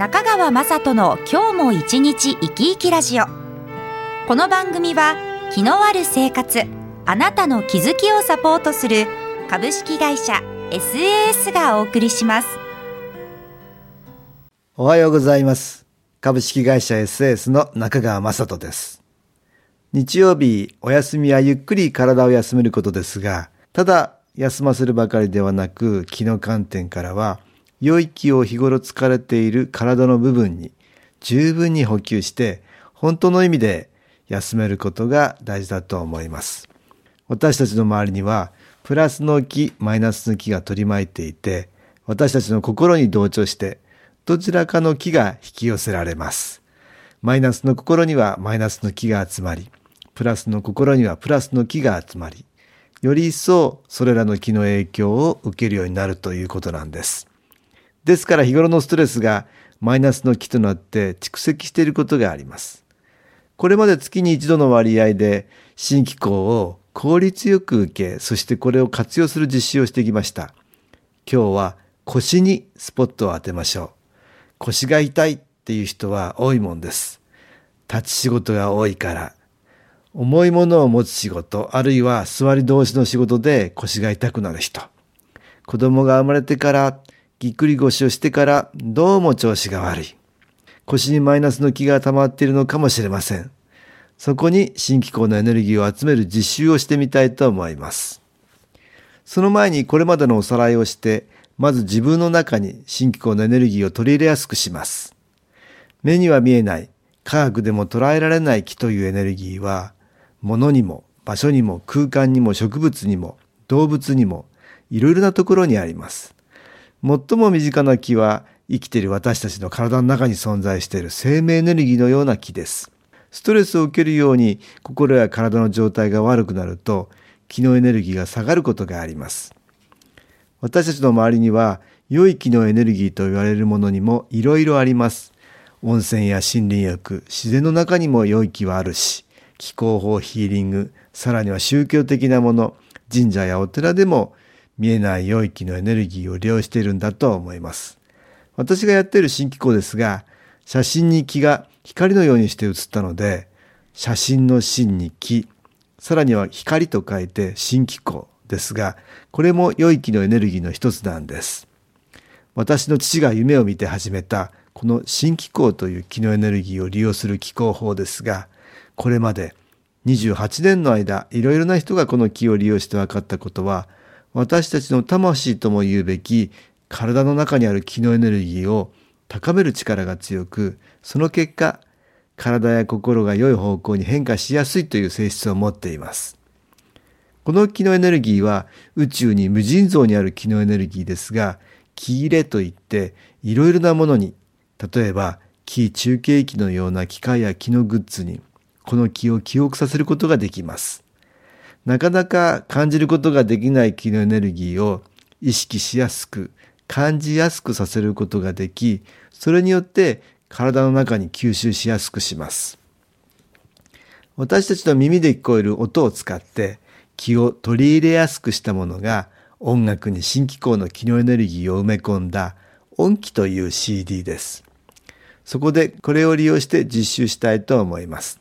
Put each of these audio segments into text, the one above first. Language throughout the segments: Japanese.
中川雅人の今日も一日生き生きラジオ。この番組は気のある生活あなたの気づきをサポートする株式会社 SAS がお送りします。おはようございます。株式会社 SAS の中川雅人です。日曜日お休みはゆっくり体を休めることですがただ休ませるばかりではなく気の観点からは良い気を日頃疲れている体の部分に十分に補給して本当の意味で休めることが大事だと思います。私たちの周りにはプラスの気、マイナスの気が取り巻いていて私たちの心に同調してどちらかの気が引き寄せられます。マイナスの心にはマイナスの気が集まり、プラスの心にはプラスの気が集まり、より一層それらの気の影響を受けるようになるということなんです。ですから日頃のストレスがマイナスの気となって蓄積していることがあります。これまで月に一度の割合で新機構を効率よく受け、そしてこれを活用する実施をしてきました。今日は腰にスポットを当てましょう。腰が痛いっていう人は多いもんです。立ち仕事が多いから。重いものを持つ仕事、あるいは座り同士の仕事で腰が痛くなる人。子供が生まれてからぎっくり腰をしてからどうも調子が悪い。腰にマイナスの気が溜まっているのかもしれません。そこに新機構のエネルギーを集める実習をしてみたいと思います。その前にこれまでのおさらいをして、まず自分の中に新機構のエネルギーを取り入れやすくします。目には見えない、科学でも捉えられない気というエネルギーは、物にも場所にも空間にも植物にも動物にもいろいろなところにあります。最も身近な気は生きている私たちの体の中に存在している生命エネルギーのような気です。ストレスを受けるように心や体の状態が悪くなると気のエネルギーが下がることがあります。私たちの周りには良い気のエネルギーと言われるものにもいろいろあります。温泉や森林浴、自然の中にも良い気はあるし、気候法ヒーリング、さらには宗教的なもの、神社やお寺でも見えない良い気のエネルギーを利用しているんだと思います。私がやっている新機構ですが、写真に気が光のようにして写ったので、写真の真に気、さらには光と書いて新機構ですが、これも良い気のエネルギーの一つなんです。私の父が夢を見て始めたこの新機構という気のエネルギーを利用する気候法ですが、これまで28年の間、いろいろな人がこの気を利用して分かったことは、私たちの魂とも言うべき体の中にある気のエネルギーを高める力が強く、その結果、体や心が良い方向に変化しやすいという性質を持っています。この気のエネルギーは宇宙に無尽蔵にある気のエネルギーですが、気入れといっていろいろなものに、例えば気中継機のような機械や気のグッズに、この気を記憶させることができます。なかなか感じることができない気のエネルギーを意識しやすく、感じやすくさせることができ、それによって体の中に吸収しやすくします。私たちの耳で聞こえる音を使って気を取り入れやすくしたものが音楽に新機構の気のエネルギーを埋め込んだ音機という CD です。そこでこれを利用して実習したいと思います。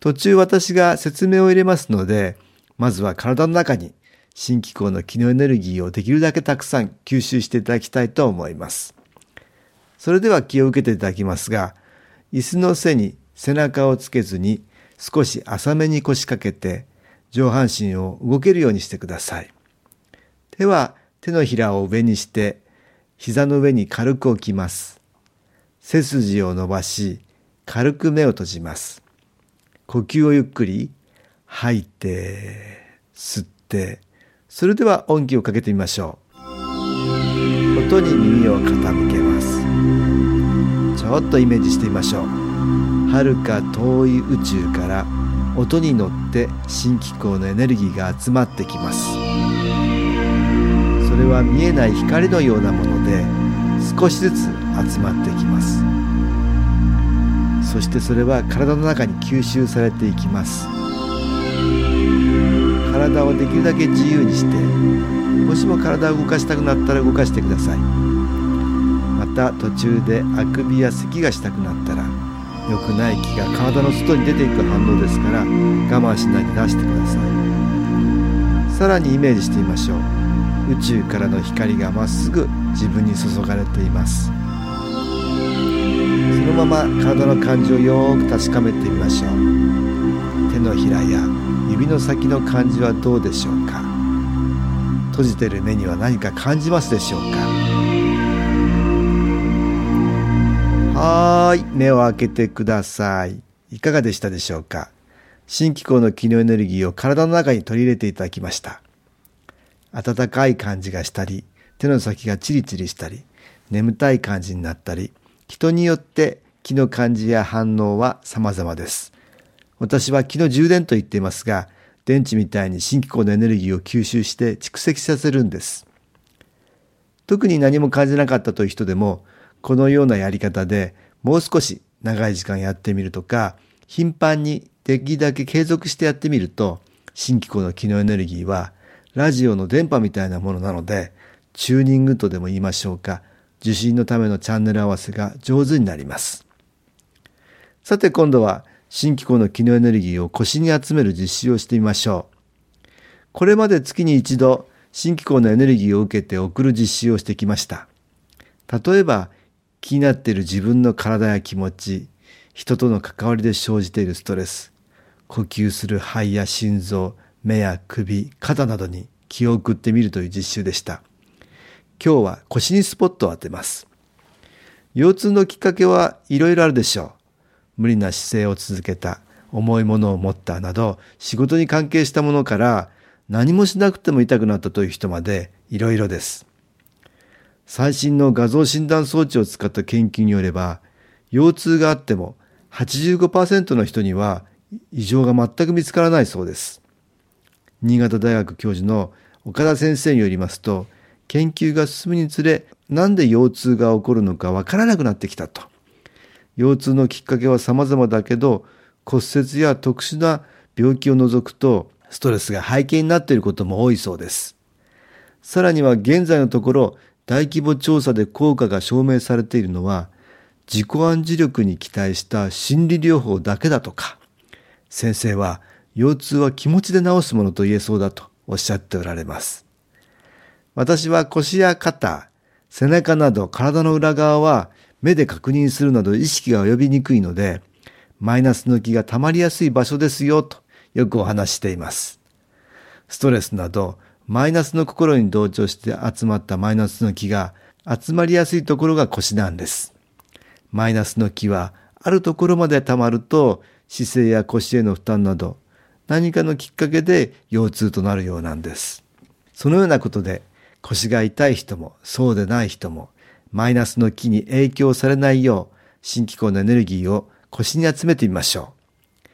途中私が説明を入れますので、まずは体の中に新機構の気のエネルギーをできるだけたくさん吸収していただきたいと思います。それでは気を受けていただきますが、椅子の背に背中をつけずに少し浅めに腰掛けて上半身を動けるようにしてください。手は手のひらを上にして膝の上に軽く置きます。背筋を伸ばし軽く目を閉じます。呼吸をゆっくり吐いて、吸って、それでは音気をかけてみましょう。音に耳を傾けます。ちょっとイメージしてみましょう。遥か遠い宇宙から音に乗って新機構のエネルギーが集まってきますそれは見えない光のようなもので少しずつ集まってきますそしてそれは体の中に吸収されていきます体をできるだけ自由にしてもしも体を動かしたくなったら動かしてください。また途中であくびや咳がしたくなったら良くない気が体の外に出ていく反応ですから我慢しないで出してください。さらにイメージしてみましょう。宇宙からの光がまっすぐ自分に注がれています。そのまま体の感じをよーく確かめてみましょう。手のひらや指の先の感じはどうでしょうか？閉じてる目には何か感じますでしょうか？はい目を開けてください。いかがでしたでしょうか？新機構の機能エネルギーを体の中に取り入れていただきました。暖かい感じがしたり手の先がチリチリしたり眠たい感じになったり人によって気の感じや反応は様々です。私は気の充電と言っていますが電池みたいに新機構のエネルギーを吸収して蓄積させるんです。特に何も感じなかったという人でもこのようなやり方でもう少し長い時間やってみるとか頻繁にできるだけ継続してやってみると新機構の機能エネルギーはラジオの電波みたいなものなのでチューニングとでも言いましょうか受信のためのチャンネル合わせが上手になります。さて今度は新機構の機能エネルギーを腰に集める実習をしてみましょう。これまで月に一度新機構のエネルギーを受けて送る実習をしてきました。例えば気になっている自分の体や気持ち人との関わりで生じているストレス呼吸する肺や心臓目や首肩などに気を送ってみるという実習でした。今日は腰にスポットを当てます。腰痛のきっかけはいろいろあるでしょう。無理な姿勢を続けた重いものを持ったなど仕事に関係したものから何もしなくても痛くなったという人までいろいろです。最新の画像診断装置を使った研究によれば腰痛があっても85%の人には異常が全く見つからないそうです。新潟大学教授の岡田先生によりますと研究が進むにつれなんで腰痛が起こるのかわからなくなってきたと。腰痛のきっかけは様々だけど骨折や特殊な病気を除くとストレスが背景になっていることも多いそうですさらには現在のところ大規模調査で効果が証明されているのは自己暗示力に期待した心理療法だけだとか先生は腰痛は気持ちで治すものと言えそうだとおっしゃっておられます。私は腰や肩、背中など体の裏側は目で確認するなど意識が及びにくいので、マイナスの気が溜まりやすい場所ですよとよくお話しています。ストレスなどマイナスの心に同調して集まったマイナスの気が集まりやすいところが腰なんです。マイナスの気はあるところまで溜まると姿勢や腰への負担など何かのきっかけで腰痛となるようなんです。そのようなことで腰が痛い人もそうでない人もマイナスの気に影響されないよう新機構のエネルギーを腰に集めてみましょう。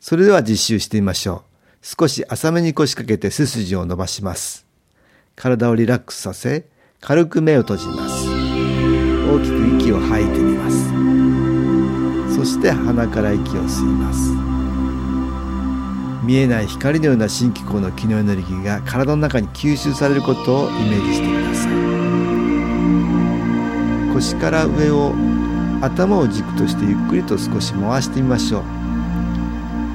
それでは実習してみましょう。少し浅めに腰掛けて背筋を伸ばします。体をリラックスさせ、軽く目を閉じます。大きく息を吐いてみます。そして鼻から息を吸います見えない光のような新機構の機能エネルギーが体の中に吸収されることをイメージしてください腰から上を頭を軸としてゆっくりと少し回してみましょう。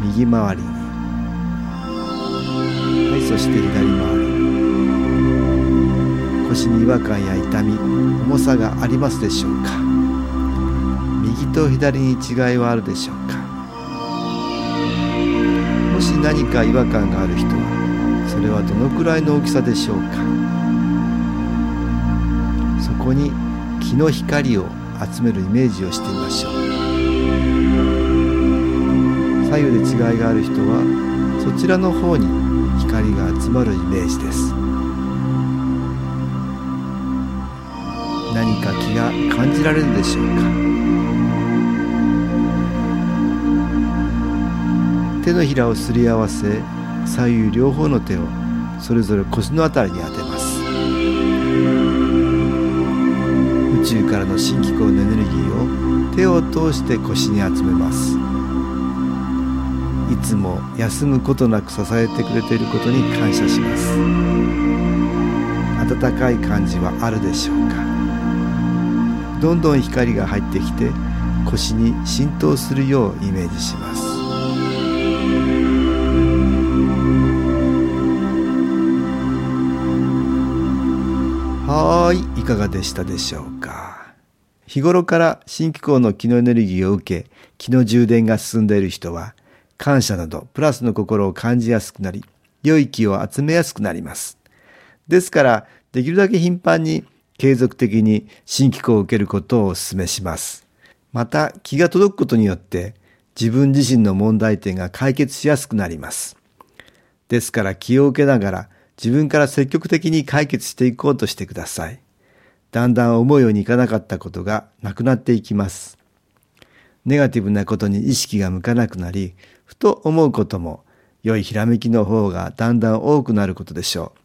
右回りに。はいそして左回り。腰に違和感や痛み重さがありますでしょうか。右と左に違いはあるでしょうか。もし何か違和感がある人はそれはどのくらいの大きさでしょうか。そこに気の光を集めるイメージをしてみましょう。左右で違いがある人はそちらの方に光が集まるイメージです。何か気が感じられるでしょうか？手のひらをすり合わせ左右両方の手をそれぞれ腰のあたりに当てます宙からの新機構のエネルギーを手を通して腰に集めます。いつも休むことなく支えてくれていることに感謝します。温かい感じはあるでしょうか。どんどん光が入ってきて腰に浸透するようイメージします。はいいかがでしたでしょうか？日頃から新機構の気のエネルギーを受け気の充電が進んでいる人は感謝などプラスの心を感じやすくなり良い気を集めやすくなります。ですからできるだけ頻繁に継続的に新機構を受けることをお勧めします。また気が届くことによって自分自身の問題点が解決しやすくなります。ですから気を受けながら自分から積極的に解決していこうとしてください。だんだん思うようにいかなかったことがなくなっていきます。ネガティブなことに意識が向かなくなり、ふと思うことも良いひらめきの方がだんだん多くなることでしょう。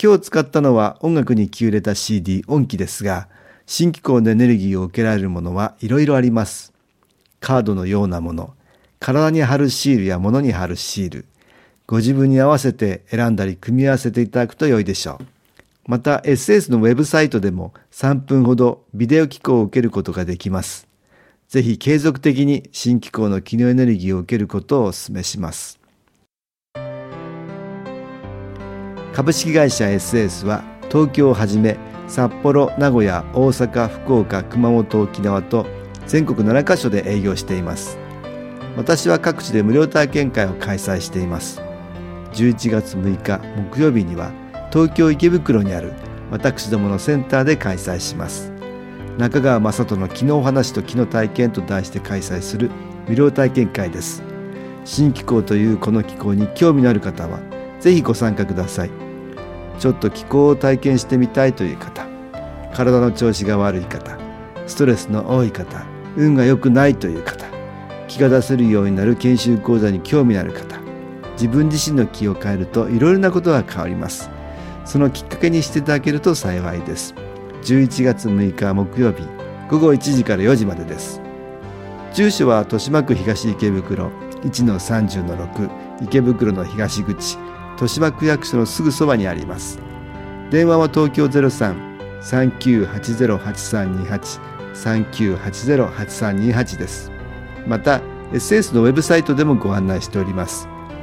今日使ったのは音楽に気を入れた CD 音機ですが、新機構のエネルギーを受けられるものはいろいろあります。カードのようなもの、体に貼るシールや物に貼るシール、ご自分に合わせて選んだり組み合わせていただくと良いでしょう。また SS のウェブサイトでも3分ほどビデオ機構を受けることができます。ぜひ継続的に新機構の機能エネルギーを受けることをお勧めします。株式会社 SS は東京をはじめ札幌、名古屋、大阪、福岡、熊本、沖縄と全国7カ所で営業しています。私は各地で無料体験会を開催しています。11月6日木曜日には東京池袋にある私どものセンターで開催します。中川雅人の「気のお話と気の体験」と題して開催する無料体験会です。新気候というこの気候に興味のある方はぜひご参加ください。ちょっと気候を体験してみたいという方体の調子が悪い方ストレスの多い方運が良くないという方気が出せるようになる研修講座に興味のある方自分自身の気を変えるといろいろなことが変わります。そのきっかけにしていただけると幸いです。11月6日木曜日午後1時から4時までです。住所は豊島区東池袋1-30-6池袋の東口豊島区役所のすぐそばにあります。電話は東京03-3980-8328 3980-8328です。また SS のウェブサイトでもご案内しております。